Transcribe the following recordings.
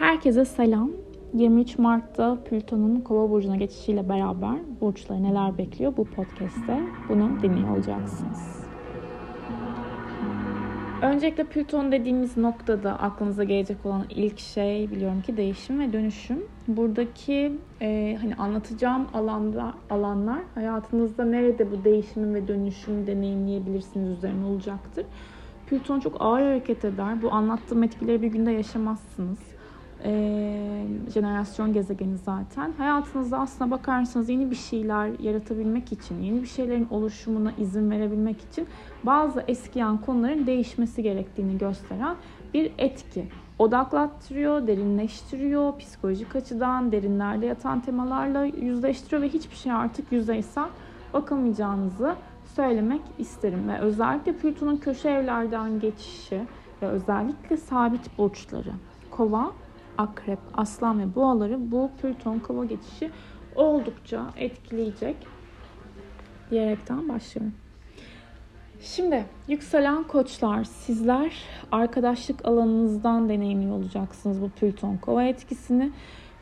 Herkese selam. 23 Mart'ta Plüton'un Kova burcuna geçişiyle beraber burçları neler bekliyor bu podcast'te bunu dinliyor olacaksınız. Öncelikle Plüton dediğimiz noktada aklınıza gelecek olan ilk şey biliyorum ki değişim ve dönüşüm. Buradaki e, hani anlatacağım alanda alanlar hayatınızda nerede bu değişimi ve dönüşümü deneyimleyebilirsiniz üzerine olacaktır. Plüton çok ağır hareket eder. Bu anlattığım etkileri bir günde yaşamazsınız e, jenerasyon gezegeni zaten. Hayatınızda aslına bakarsanız yeni bir şeyler yaratabilmek için, yeni bir şeylerin oluşumuna izin verebilmek için bazı eskiyen konuların değişmesi gerektiğini gösteren bir etki. Odaklattırıyor, derinleştiriyor, psikolojik açıdan derinlerde yatan temalarla yüzleştiriyor ve hiçbir şey artık yüzeysel bakamayacağınızı söylemek isterim. Ve özellikle Plüton'un köşe evlerden geçişi ve özellikle sabit burçları, kova akrep, aslan ve boğaları bu Plüton kova geçişi oldukça etkileyecek diyerekten başlıyorum. Şimdi yükselen koçlar sizler arkadaşlık alanınızdan deneyimli olacaksınız bu Plüton kova etkisini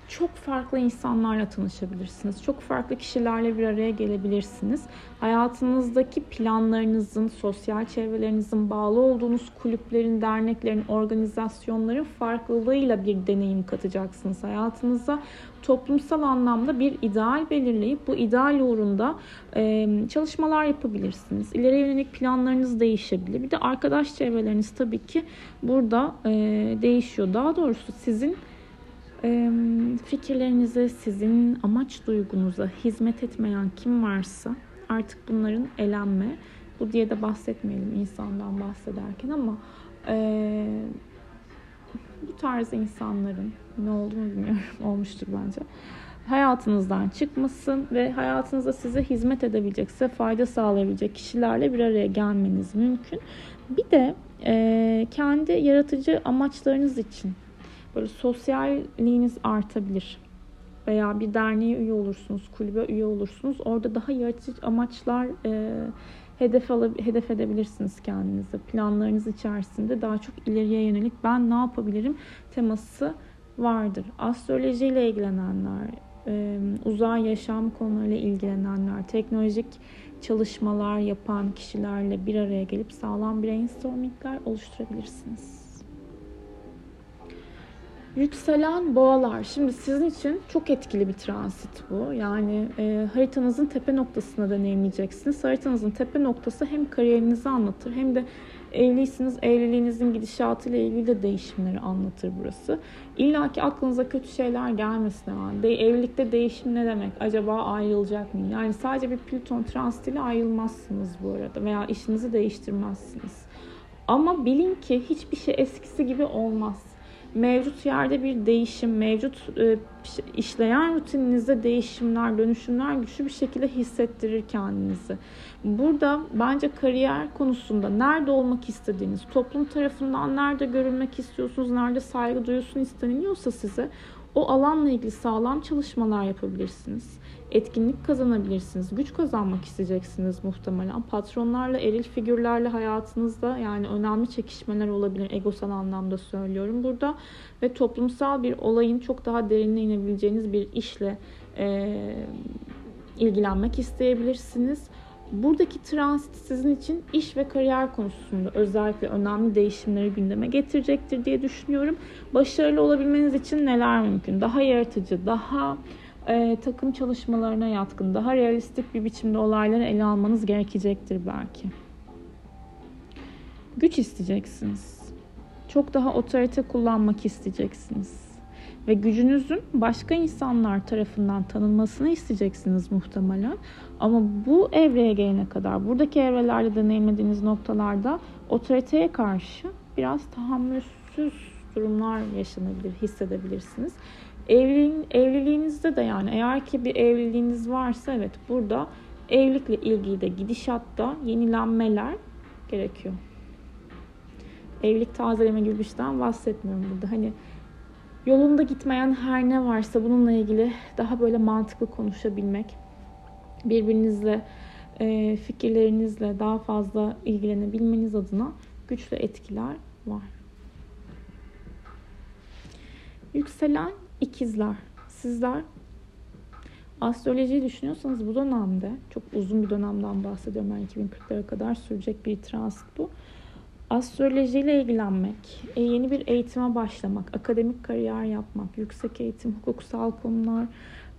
çok farklı insanlarla tanışabilirsiniz. Çok farklı kişilerle bir araya gelebilirsiniz. Hayatınızdaki planlarınızın, sosyal çevrelerinizin, bağlı olduğunuz kulüplerin, derneklerin, organizasyonların farklılığıyla bir deneyim katacaksınız hayatınıza. Toplumsal anlamda bir ideal belirleyip bu ideal uğrunda e, çalışmalar yapabilirsiniz. İleri yönelik planlarınız değişebilir. Bir de arkadaş çevreleriniz tabii ki burada e, değişiyor. Daha doğrusu sizin fikirlerinize, sizin amaç duygunuza hizmet etmeyen kim varsa artık bunların elenme. Bu diye de bahsetmeyelim insandan bahsederken ama bu tarz insanların ne olduğunu bilmiyorum olmuştur bence. Hayatınızdan çıkmasın ve hayatınızda size hizmet edebilecek, size fayda sağlayabilecek kişilerle bir araya gelmeniz mümkün. Bir de e, kendi yaratıcı amaçlarınız için böyle sosyalliğiniz artabilir. Veya bir derneğe üye olursunuz, kulübe üye olursunuz. Orada daha yaratıcı amaçlar e, hedef, alab- hedef edebilirsiniz kendinize. Planlarınız içerisinde daha çok ileriye yönelik ben ne yapabilirim teması vardır. Astrolojiyle ilgilenenler, e, uzay yaşam konularıyla ilgilenenler, teknolojik çalışmalar yapan kişilerle bir araya gelip sağlam brainstormingler oluşturabilirsiniz. Yükselen boğalar. Şimdi sizin için çok etkili bir transit bu. Yani e, haritanızın tepe noktasına deneyimleyeceksiniz. Haritanızın tepe noktası hem kariyerinizi anlatır hem de evliysiniz, evliliğinizin gidişatıyla ilgili de değişimleri anlatır burası. İlla ki aklınıza kötü şeyler gelmesin ama de, evlilikte değişim ne demek? Acaba ayrılacak mı? Yani sadece bir Plüton transitiyle ayrılmazsınız bu arada veya işinizi değiştirmezsiniz. Ama bilin ki hiçbir şey eskisi gibi olmaz mevcut yerde bir değişim, mevcut e, işleyen rutininizde değişimler, dönüşümler güçlü bir şekilde hissettirir kendinizi. Burada bence kariyer konusunda nerede olmak istediğiniz, toplum tarafından nerede görülmek istiyorsunuz, nerede saygı duyuyorsun isteniliyorsa size o alanla ilgili sağlam çalışmalar yapabilirsiniz. Etkinlik kazanabilirsiniz. Güç kazanmak isteyeceksiniz muhtemelen. Patronlarla, eril figürlerle hayatınızda yani önemli çekişmeler olabilir. Egosal anlamda söylüyorum burada. Ve toplumsal bir olayın çok daha derinine inebileceğiniz bir işle e, ilgilenmek isteyebilirsiniz. Buradaki transit sizin için iş ve kariyer konusunda özellikle önemli değişimleri gündeme getirecektir diye düşünüyorum. Başarılı olabilmeniz için neler mümkün? Daha yaratıcı, daha e, takım çalışmalarına yatkın, daha realistik bir biçimde olayları ele almanız gerekecektir belki. Güç isteyeceksiniz. Çok daha otorite kullanmak isteyeceksiniz ve gücünüzün başka insanlar tarafından tanınmasını isteyeceksiniz muhtemelen. Ama bu evreye gelene kadar, buradaki evrelerde deneyimlediğiniz noktalarda otoriteye karşı biraz tahammülsüz durumlar yaşanabilir, hissedebilirsiniz. Evliliğin, evliliğinizde de yani eğer ki bir evliliğiniz varsa evet burada evlilikle ilgili de gidişatta yenilenmeler gerekiyor. Evlilik tazeleme gibi bir şeyden bahsetmiyorum burada. Hani Yolunda gitmeyen her ne varsa bununla ilgili daha böyle mantıklı konuşabilmek, birbirinizle e, fikirlerinizle daha fazla ilgilenebilmeniz adına güçlü etkiler var. Yükselen ikizler. Sizler astrolojiyi düşünüyorsanız bu dönemde çok uzun bir dönemden bahsediyorum. Ben 2040'lara kadar sürecek bir transit bu. Astrolojiyle ilgilenmek, e, yeni bir eğitime başlamak, akademik kariyer yapmak, yüksek eğitim, hukuksal konular,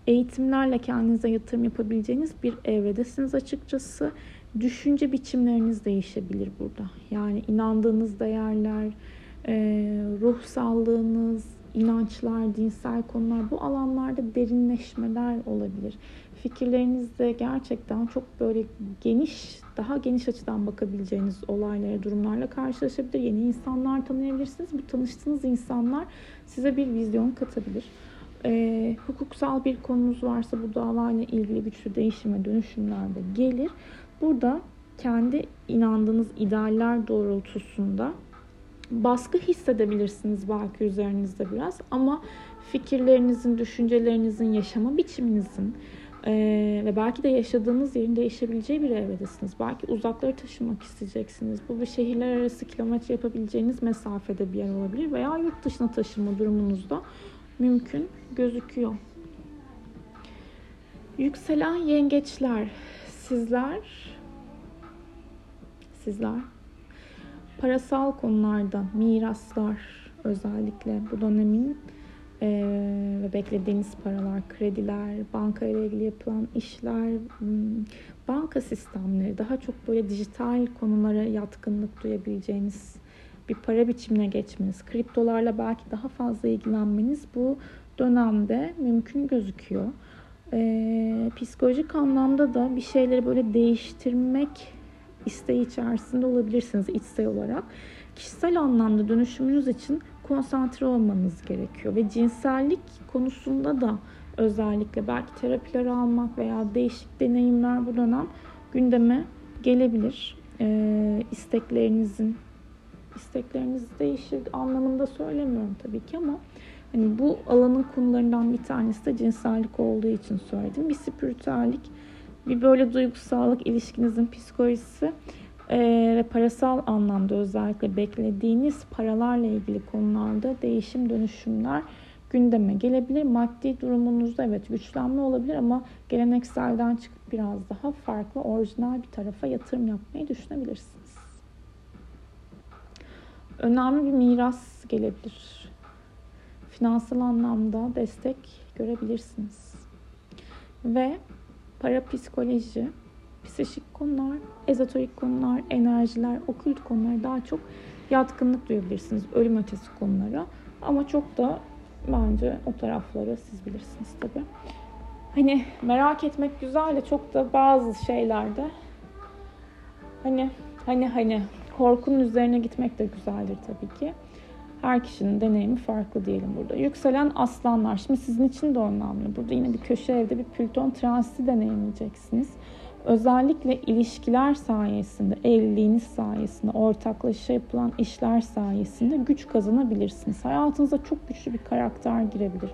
eğitimlerle kendinize yatırım yapabileceğiniz bir evredesiniz açıkçası. Düşünce biçimleriniz değişebilir burada. Yani inandığınız değerler, e, ruh sağlığınız, inançlar, dinsel konular bu alanlarda derinleşmeler olabilir. Fikirlerinizde gerçekten çok böyle geniş, daha geniş açıdan bakabileceğiniz olaylara, durumlarla karşılaşabilir. Yeni insanlar tanıyabilirsiniz. Bu tanıştığınız insanlar size bir vizyon katabilir. E, hukuksal bir konunuz varsa bu davayla ilgili güçlü değişim ve dönüşümler de gelir. Burada kendi inandığınız idealler doğrultusunda baskı hissedebilirsiniz belki üzerinizde biraz ama fikirlerinizin, düşüncelerinizin, yaşama biçiminizin e, ve belki de yaşadığınız yerin değişebileceği bir evredesiniz. Belki uzaklara taşınmak isteyeceksiniz. Bu bir şehirler arası kilometre yapabileceğiniz mesafede bir yer olabilir veya yurt dışına taşınma durumunuzda mümkün gözüküyor. Yükselen yengeçler, sizler sizler parasal konularda miraslar özellikle bu dönemin e, ve beklediğiniz paralar, krediler, banka ile ilgili yapılan işler, hmm, banka sistemleri daha çok böyle dijital konulara yatkınlık duyabileceğiniz bir para biçimine geçmeniz, kriptolarla belki daha fazla ilgilenmeniz bu dönemde mümkün gözüküyor. Ee, psikolojik anlamda da bir şeyleri böyle değiştirmek isteği içerisinde olabilirsiniz içsel olarak. Kişisel anlamda dönüşümünüz için konsantre olmanız gerekiyor ve cinsellik konusunda da özellikle belki terapiler almak veya değişik deneyimler bu dönem gündeme gelebilir. Ee, isteklerinizin istekleriniz değişir anlamında söylemiyorum tabii ki ama hani bu alanın konularından bir tanesi de cinsellik olduğu için söyledim. Bir spiritüellik bir böyle duygusallık ilişkinizin psikolojisi e, ve parasal anlamda özellikle beklediğiniz paralarla ilgili konularda değişim dönüşümler gündeme gelebilir. Maddi durumunuzda evet güçlenme olabilir ama gelenekselden çıkıp biraz daha farklı, orijinal bir tarafa yatırım yapmayı düşünebilirsiniz. Önemli bir miras gelebilir. Finansal anlamda destek görebilirsiniz. Ve parapsikoloji, psikik konular, ezoterik konular, enerjiler, okült konulara daha çok yatkınlık duyabilirsiniz. Ölüm ötesi konulara. Ama çok da bence o tarafları siz bilirsiniz tabii. Hani merak etmek güzel de çok da bazı şeylerde hani hani hani korkunun üzerine gitmek de güzeldir tabii ki. Her kişinin deneyimi farklı diyelim burada. Yükselen aslanlar. Şimdi sizin için de önemli. Burada yine bir köşe evde bir Plüton transiti deneyimleyeceksiniz. Özellikle ilişkiler sayesinde, evliliğiniz sayesinde, ortaklaşa yapılan işler sayesinde güç kazanabilirsiniz. Hayatınıza çok güçlü bir karakter girebilir.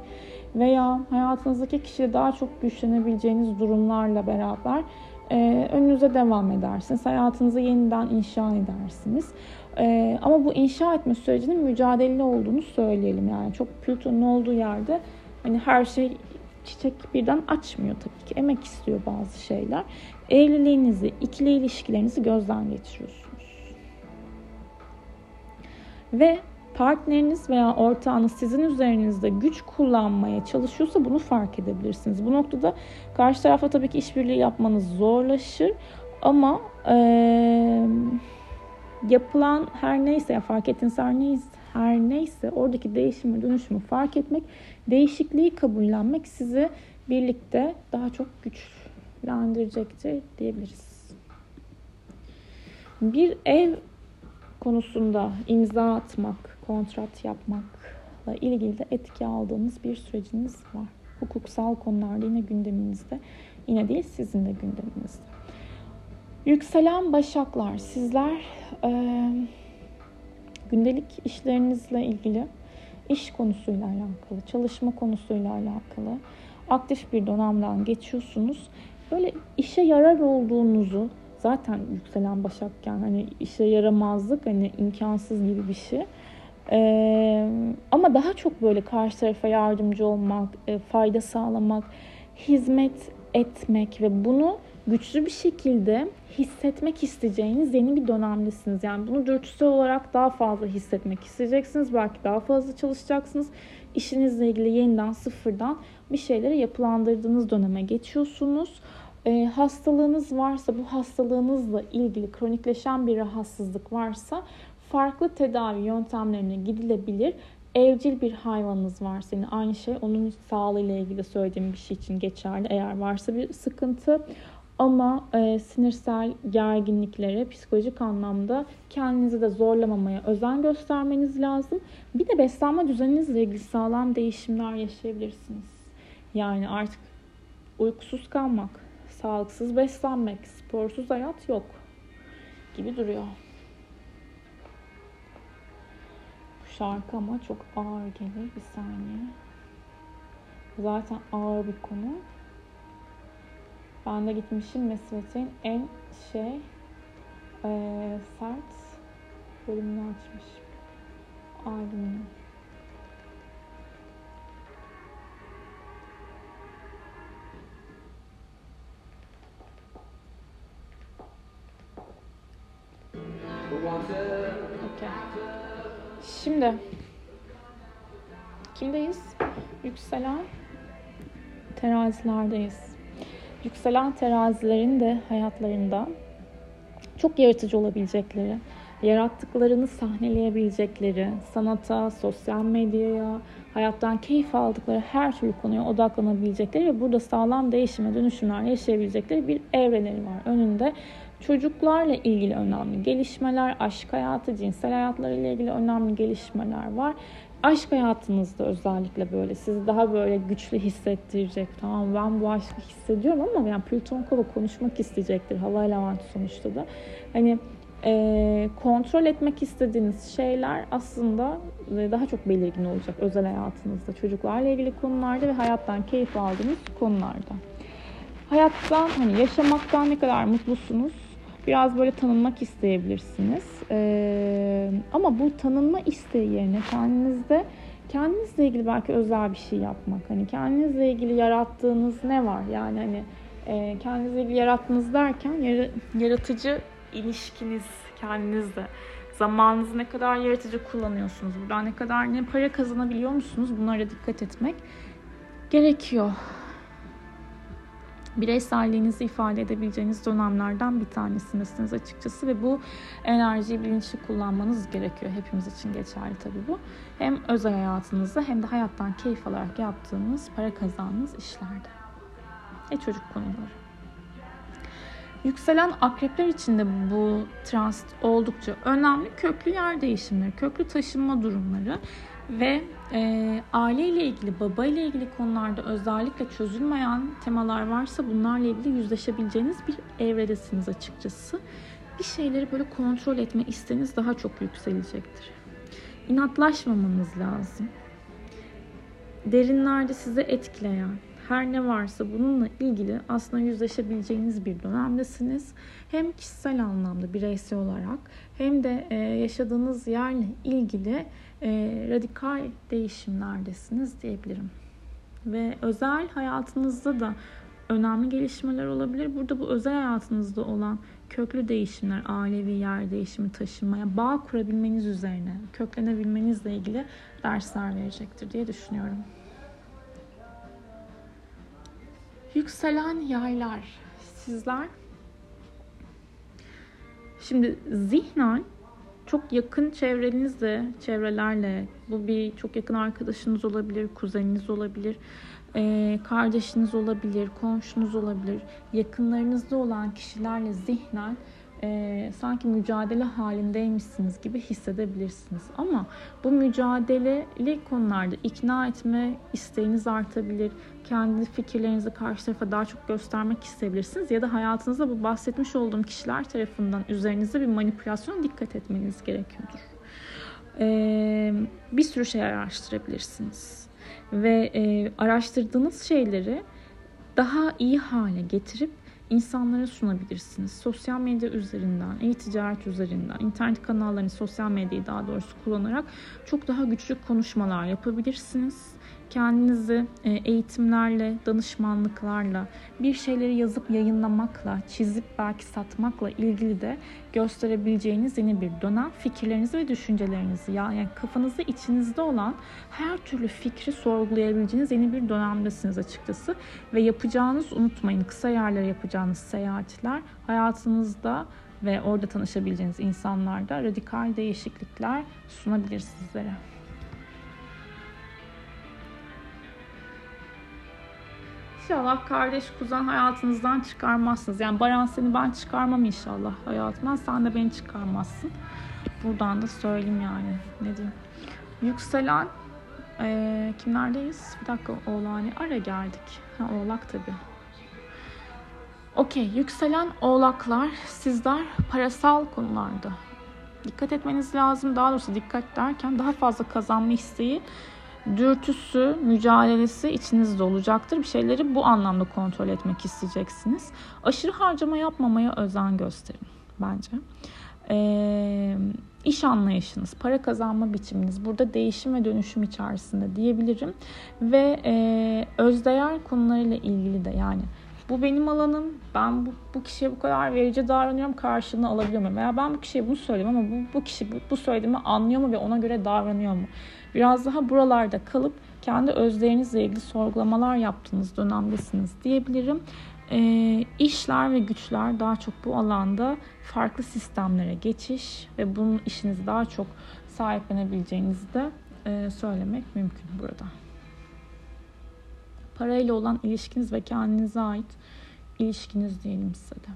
Veya hayatınızdaki kişiyle daha çok güçlenebileceğiniz durumlarla beraber e, önünüze devam edersiniz. Hayatınızı yeniden inşa edersiniz. E, ama bu inşa etme sürecinin mücadeleli olduğunu söyleyelim. Yani çok Plüton'un olduğu yerde hani her şey çiçek birden açmıyor tabii ki. Emek istiyor bazı şeyler. Evliliğinizi, ikili ilişkilerinizi gözden geçiriyorsunuz. Ve partneriniz veya ortağınız sizin üzerinizde güç kullanmaya çalışıyorsa bunu fark edebilirsiniz. Bu noktada karşı tarafa tabii ki işbirliği yapmanız zorlaşır ama ee, yapılan her neyse ya fark ettiğiniz her neyse, her neyse oradaki değişimi dönüşümü fark etmek, değişikliği kabullenmek sizi birlikte daha çok güçlendirecektir diyebiliriz. Bir ev konusunda imza atmak, kontrat yapmakla ilgili de etki aldığınız bir süreciniz var. Hukuksal konularda yine gündeminizde, yine değil sizin de gündeminizde. Yükselen başaklar, sizler e, gündelik işlerinizle ilgili, iş konusuyla alakalı, çalışma konusuyla alakalı aktif bir dönemden geçiyorsunuz. Böyle işe yarar olduğunuzu zaten yükselen başakken hani işe yaramazlık hani imkansız gibi bir şey. Ee, ama daha çok böyle karşı tarafa yardımcı olmak, e, fayda sağlamak, hizmet etmek ve bunu güçlü bir şekilde hissetmek isteyeceğiniz yeni bir dönemdesiniz. Yani bunu dürtüsel olarak daha fazla hissetmek isteyeceksiniz. Belki daha fazla çalışacaksınız. İşinizle ilgili yeniden sıfırdan bir şeyleri yapılandırdığınız döneme geçiyorsunuz. E, hastalığınız varsa bu hastalığınızla ilgili kronikleşen bir rahatsızlık varsa farklı tedavi yöntemlerine gidilebilir. Evcil bir hayvanınız varsa yine aynı şey onun sağlığıyla ilgili söylediğim bir şey için geçerli. Eğer varsa bir sıkıntı ama e, sinirsel gerginliklere psikolojik anlamda kendinizi de zorlamamaya özen göstermeniz lazım. Bir de beslenme düzeninizle ilgili sağlam değişimler yaşayabilirsiniz. Yani artık uykusuz kalmak, sağlıksız beslenmek, sporsuz hayat yok gibi duruyor. Bu şarkı ama çok ağır gelir. Bir saniye. Zaten ağır bir konu. Ben de gitmişim Mesvet'in en şey e, sert bölümünü açmışım. Albümünü. Okay. Şimdi kimdeyiz? Yükselen terazilerdeyiz. Yükselen terazilerin de hayatlarında çok yaratıcı olabilecekleri, yarattıklarını sahneleyebilecekleri, sanata, sosyal medyaya, hayattan keyif aldıkları her türlü konuya odaklanabilecekleri ve burada sağlam değişime, dönüşümler yaşayabilecekleri bir evreleri var önünde. Çocuklarla ilgili önemli gelişmeler, aşk hayatı, cinsel hayatlarıyla ilgili önemli gelişmeler var. Aşk hayatınızda özellikle böyle sizi daha böyle güçlü hissettirecek. Tamam ben bu aşkı hissediyorum ama yani Plüton Kova konuşmak isteyecektir. Hava elementi sonuçta da. Hani e, kontrol etmek istediğiniz şeyler aslında daha çok belirgin olacak özel hayatınızda. Çocuklarla ilgili konularda ve hayattan keyif aldığınız konularda. Hayattan hani yaşamaktan ne kadar mutlusunuz biraz böyle tanınmak isteyebilirsiniz. Ee, ama bu tanınma isteği yerine kendinizde kendinizle ilgili belki özel bir şey yapmak. Hani kendinizle ilgili yarattığınız ne var? Yani hani e, kendinizle ilgili yarattığınız derken yar, yaratıcı ilişkiniz kendinizle. Zamanınızı ne kadar yaratıcı kullanıyorsunuz? Buradan ne kadar ne para kazanabiliyor musunuz? Bunlara dikkat etmek gerekiyor bireyselliğinizi ifade edebileceğiniz dönemlerden bir tanesindesiniz açıkçası ve bu enerjiyi bilinçli kullanmanız gerekiyor. Hepimiz için geçerli tabii bu. Hem özel hayatınızda hem de hayattan keyif alarak yaptığınız, para kazandığınız işlerde. Ve çocuk konuları. Yükselen akrepler için de bu transit oldukça önemli. Köklü yer değişimleri, köklü taşınma durumları ve e, aile ile ilgili, baba ile ilgili konularda özellikle çözülmeyen temalar varsa bunlarla ilgili yüzleşebileceğiniz bir evredesiniz açıkçası. Bir şeyleri böyle kontrol etme isteğiniz daha çok yükselecektir. İnatlaşmamanız lazım. Derinlerde sizi etkileyen, her ne varsa bununla ilgili aslında yüzleşebileceğiniz bir dönemdesiniz. Hem kişisel anlamda bireysel olarak hem de e, yaşadığınız yerle ilgili e, radikal değişimlerdesiniz diyebilirim. Ve özel hayatınızda da önemli gelişmeler olabilir. Burada bu özel hayatınızda olan köklü değişimler, ailevi yer değişimi, taşınmaya, bağ kurabilmeniz üzerine, köklenebilmenizle ilgili dersler verecektir diye düşünüyorum. Yükselen yaylar. Sizler şimdi zihnen çok yakın çevrenizle, çevrelerle, bu bir çok yakın arkadaşınız olabilir, kuzeniniz olabilir, kardeşiniz olabilir, komşunuz olabilir, yakınlarınızda olan kişilerle zihnen e, sanki mücadele halindeymişsiniz gibi hissedebilirsiniz. Ama bu mücadeleli konularda ikna etme isteğiniz artabilir. Kendi fikirlerinizi karşı tarafa daha çok göstermek isteyebilirsiniz. Ya da hayatınızda bu bahsetmiş olduğum kişiler tarafından üzerinizde bir manipülasyon dikkat etmeniz gerekiyordur. E, bir sürü şey araştırabilirsiniz. Ve e, araştırdığınız şeyleri daha iyi hale getirip insanlara sunabilirsiniz. Sosyal medya üzerinden, e-ticaret üzerinden, internet kanallarını, sosyal medyayı daha doğrusu kullanarak çok daha güçlü konuşmalar yapabilirsiniz kendinizi e, eğitimlerle, danışmanlıklarla, bir şeyleri yazıp yayınlamakla, çizip belki satmakla ilgili de gösterebileceğiniz yeni bir dönem. Fikirlerinizi ve düşüncelerinizi yani kafanızda içinizde olan her türlü fikri sorgulayabileceğiniz yeni bir dönemdesiniz açıkçası. Ve yapacağınız unutmayın kısa yerlere yapacağınız seyahatler hayatınızda ve orada tanışabileceğiniz insanlarda radikal değişiklikler sunabilir sizlere. İnşallah kardeş kuzen hayatınızdan çıkarmazsınız. Yani Baran seni ben çıkarmam inşallah hayatımdan. Sen de beni çıkarmazsın. Buradan da söyleyeyim yani. Ne diyeyim. Yükselen ee, kimlerdeyiz? Bir dakika oğlani ara geldik. Ha, oğlak tabi. Okey. Yükselen oğlaklar sizler parasal konularda dikkat etmeniz lazım. Daha doğrusu dikkat derken daha fazla kazanma isteği dürtüsü, mücadelesi içinizde olacaktır. Bir şeyleri bu anlamda kontrol etmek isteyeceksiniz. Aşırı harcama yapmamaya özen gösterin bence. Ee, iş anlayışınız, para kazanma biçiminiz burada değişim ve dönüşüm içerisinde diyebilirim. Ve e, özdeğer konularıyla ilgili de yani bu benim alanım. Ben bu, bu kişiye bu kadar verici davranıyorum. Karşılığını alabiliyor muyum? Veya ben bu kişiye bunu söylüyorum ama bu, bu kişi bu, bu söylediğimi anlıyor mu ve ona göre davranıyor mu? Biraz daha buralarda kalıp kendi özlerinizle ilgili sorgulamalar yaptığınız dönemdesiniz diyebilirim. E, işler ve güçler daha çok bu alanda farklı sistemlere geçiş ve bunun işinizi daha çok sahiplenebileceğinizi de e, söylemek mümkün burada. Parayla olan ilişkiniz ve kendinize ait ilişkiniz diyelim size de.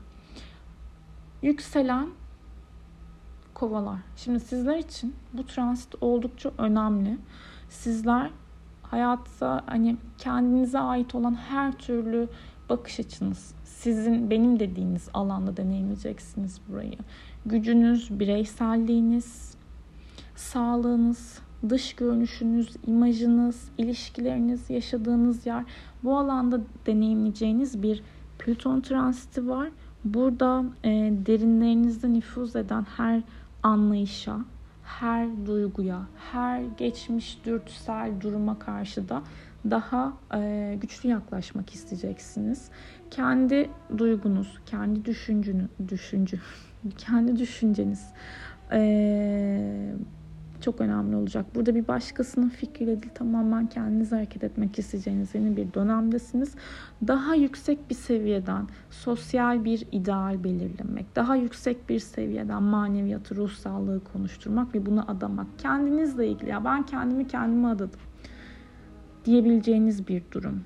Yükselen kovalar. Şimdi sizler için bu transit oldukça önemli. Sizler hayatta hani kendinize ait olan her türlü bakış açınız, sizin benim dediğiniz alanda deneyimleyeceksiniz burayı. Gücünüz, bireyselliğiniz, sağlığınız, dış görünüşünüz, imajınız, ilişkileriniz, yaşadığınız yer bu alanda deneyimleyeceğiniz bir Plüton transiti var. Burada e, derinlerinizde nüfuz eden her anlayışa, her duyguya, her geçmiş dürtüsel duruma karşı da daha e, güçlü yaklaşmak isteyeceksiniz. Kendi duygunuz, kendi düşüncünü, düşüncü, kendi düşünceniz, e, çok önemli olacak. Burada bir başkasının fikriyle değil tamamen kendiniz hareket etmek isteyeceğiniz yeni bir dönemdesiniz. Daha yüksek bir seviyeden sosyal bir ideal belirlemek, daha yüksek bir seviyeden maneviyatı, ruhsallığı konuşturmak ve bunu adamak. Kendinizle ilgili ya ben kendimi kendime adadım diyebileceğiniz bir durum.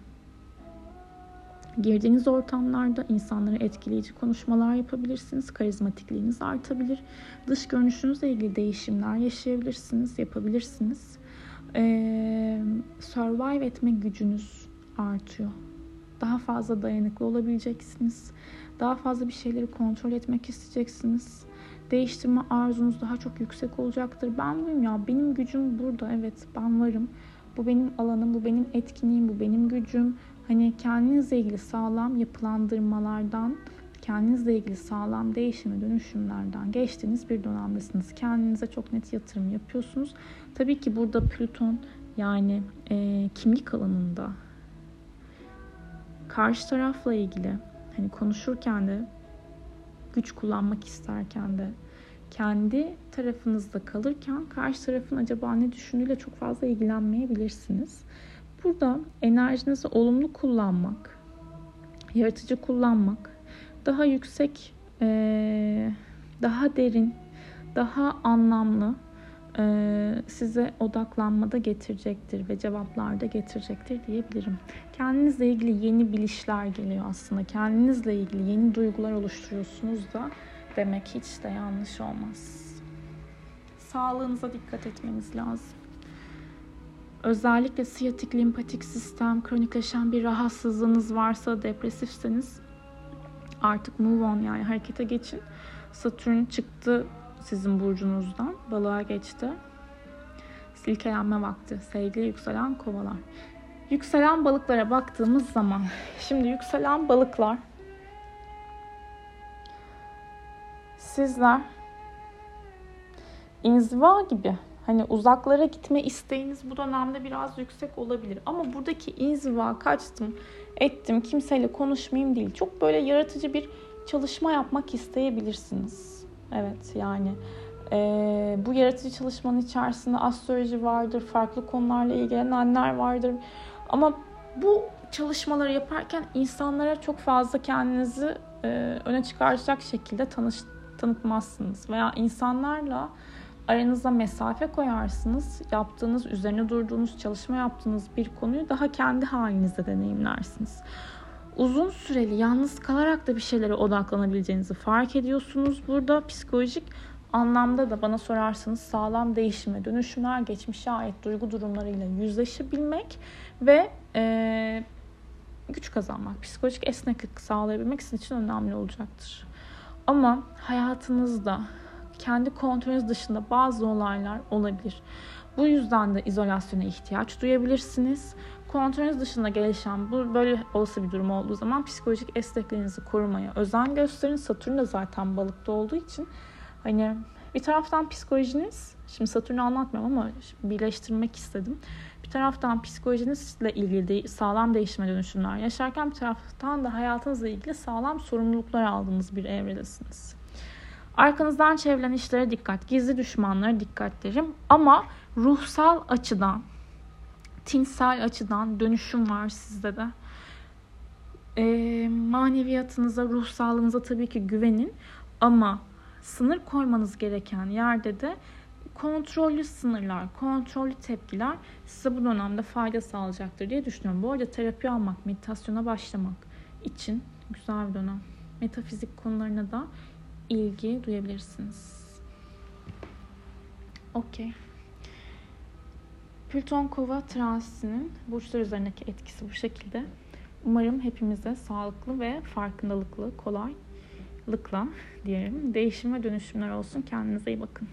Girdiğiniz ortamlarda insanlara etkileyici konuşmalar yapabilirsiniz. Karizmatikliğiniz artabilir. Dış görünüşünüzle ilgili değişimler yaşayabilirsiniz, yapabilirsiniz. Ee, survive etme gücünüz artıyor. Daha fazla dayanıklı olabileceksiniz. Daha fazla bir şeyleri kontrol etmek isteyeceksiniz. Değiştirme arzunuz daha çok yüksek olacaktır. Ben buyum ya, benim gücüm burada. Evet, ben varım. Bu benim alanım, bu benim etkinliğim, bu benim gücüm Hani kendinizle ilgili sağlam yapılandırmalardan, kendinizle ilgili sağlam değişimi, dönüşümlerden geçtiğiniz bir dönemdesiniz. Kendinize çok net yatırım yapıyorsunuz. Tabii ki burada Plüton yani e, kimlik alanında karşı tarafla ilgili hani konuşurken de güç kullanmak isterken de kendi tarafınızda kalırken karşı tarafın acaba ne düşündüğüyle çok fazla ilgilenmeyebilirsiniz. Burada enerjinizi olumlu kullanmak, yaratıcı kullanmak, daha yüksek, daha derin, daha anlamlı size odaklanmada getirecektir ve cevaplarda getirecektir diyebilirim. Kendinizle ilgili yeni bilişler geliyor aslında. Kendinizle ilgili yeni duygular oluşturuyorsunuz da demek hiç de yanlış olmaz. Sağlığınıza dikkat etmeniz lazım. Özellikle siyatik limpatik sistem, kronikleşen bir rahatsızlığınız varsa, depresifseniz artık move on yani harekete geçin. Satürn çıktı sizin burcunuzdan, balığa geçti. Silkelenme vakti, sevgili yükselen kovalar. Yükselen balıklara baktığımız zaman, şimdi yükselen balıklar sizler inziva gibi hani uzaklara gitme isteğiniz bu dönemde biraz yüksek olabilir. Ama buradaki inziva kaçtım, ettim, kimseyle konuşmayayım değil. Çok böyle yaratıcı bir çalışma yapmak isteyebilirsiniz. Evet yani e, bu yaratıcı çalışmanın içerisinde astroloji vardır, farklı konularla ilgilenenler vardır. Ama bu çalışmaları yaparken insanlara çok fazla kendinizi e, öne çıkaracak şekilde tanış, tanıtmazsınız. Veya insanlarla aranıza mesafe koyarsınız. Yaptığınız, üzerine durduğunuz, çalışma yaptığınız bir konuyu daha kendi halinizde deneyimlersiniz. Uzun süreli yalnız kalarak da bir şeylere odaklanabileceğinizi fark ediyorsunuz. Burada psikolojik anlamda da bana sorarsanız sağlam değişime, dönüşümler, geçmişe ait duygu durumlarıyla yüzleşebilmek ve e, güç kazanmak, psikolojik esneklik sağlayabilmek sizin için önemli olacaktır. Ama hayatınızda kendi kontrolünüz dışında bazı olaylar olabilir. Bu yüzden de izolasyona ihtiyaç duyabilirsiniz. Kontrolünüz dışında gelişen bu böyle olası bir durum olduğu zaman psikolojik esnekliğinizi korumaya özen gösterin. Satürn de zaten balıkta olduğu için hani bir taraftan psikolojiniz, şimdi Satürn'ü anlatmıyorum ama birleştirmek istedim. Bir taraftan psikolojinizle ilgili sağlam değişime dönüşümler yaşarken bir taraftan da hayatınızla ilgili sağlam sorumluluklar aldığınız bir evredesiniz. Arkanızdan çevrilen işlere dikkat, gizli düşmanlara dikkat derim. Ama ruhsal açıdan, tinsel açıdan dönüşüm var sizde de. E, maneviyatınıza, ruhsallığınıza tabii ki güvenin. Ama sınır koymanız gereken yerde de kontrollü sınırlar, kontrollü tepkiler size bu dönemde fayda sağlayacaktır diye düşünüyorum. Bu arada terapi almak, meditasyona başlamak için güzel bir dönem. Metafizik konularına da ilgi duyabilirsiniz. Okey. Plüton kova transitinin burçlar üzerindeki etkisi bu şekilde. Umarım hepimize sağlıklı ve farkındalıklı, kolaylıkla diyelim değişim ve dönüşümler olsun. Kendinize iyi bakın.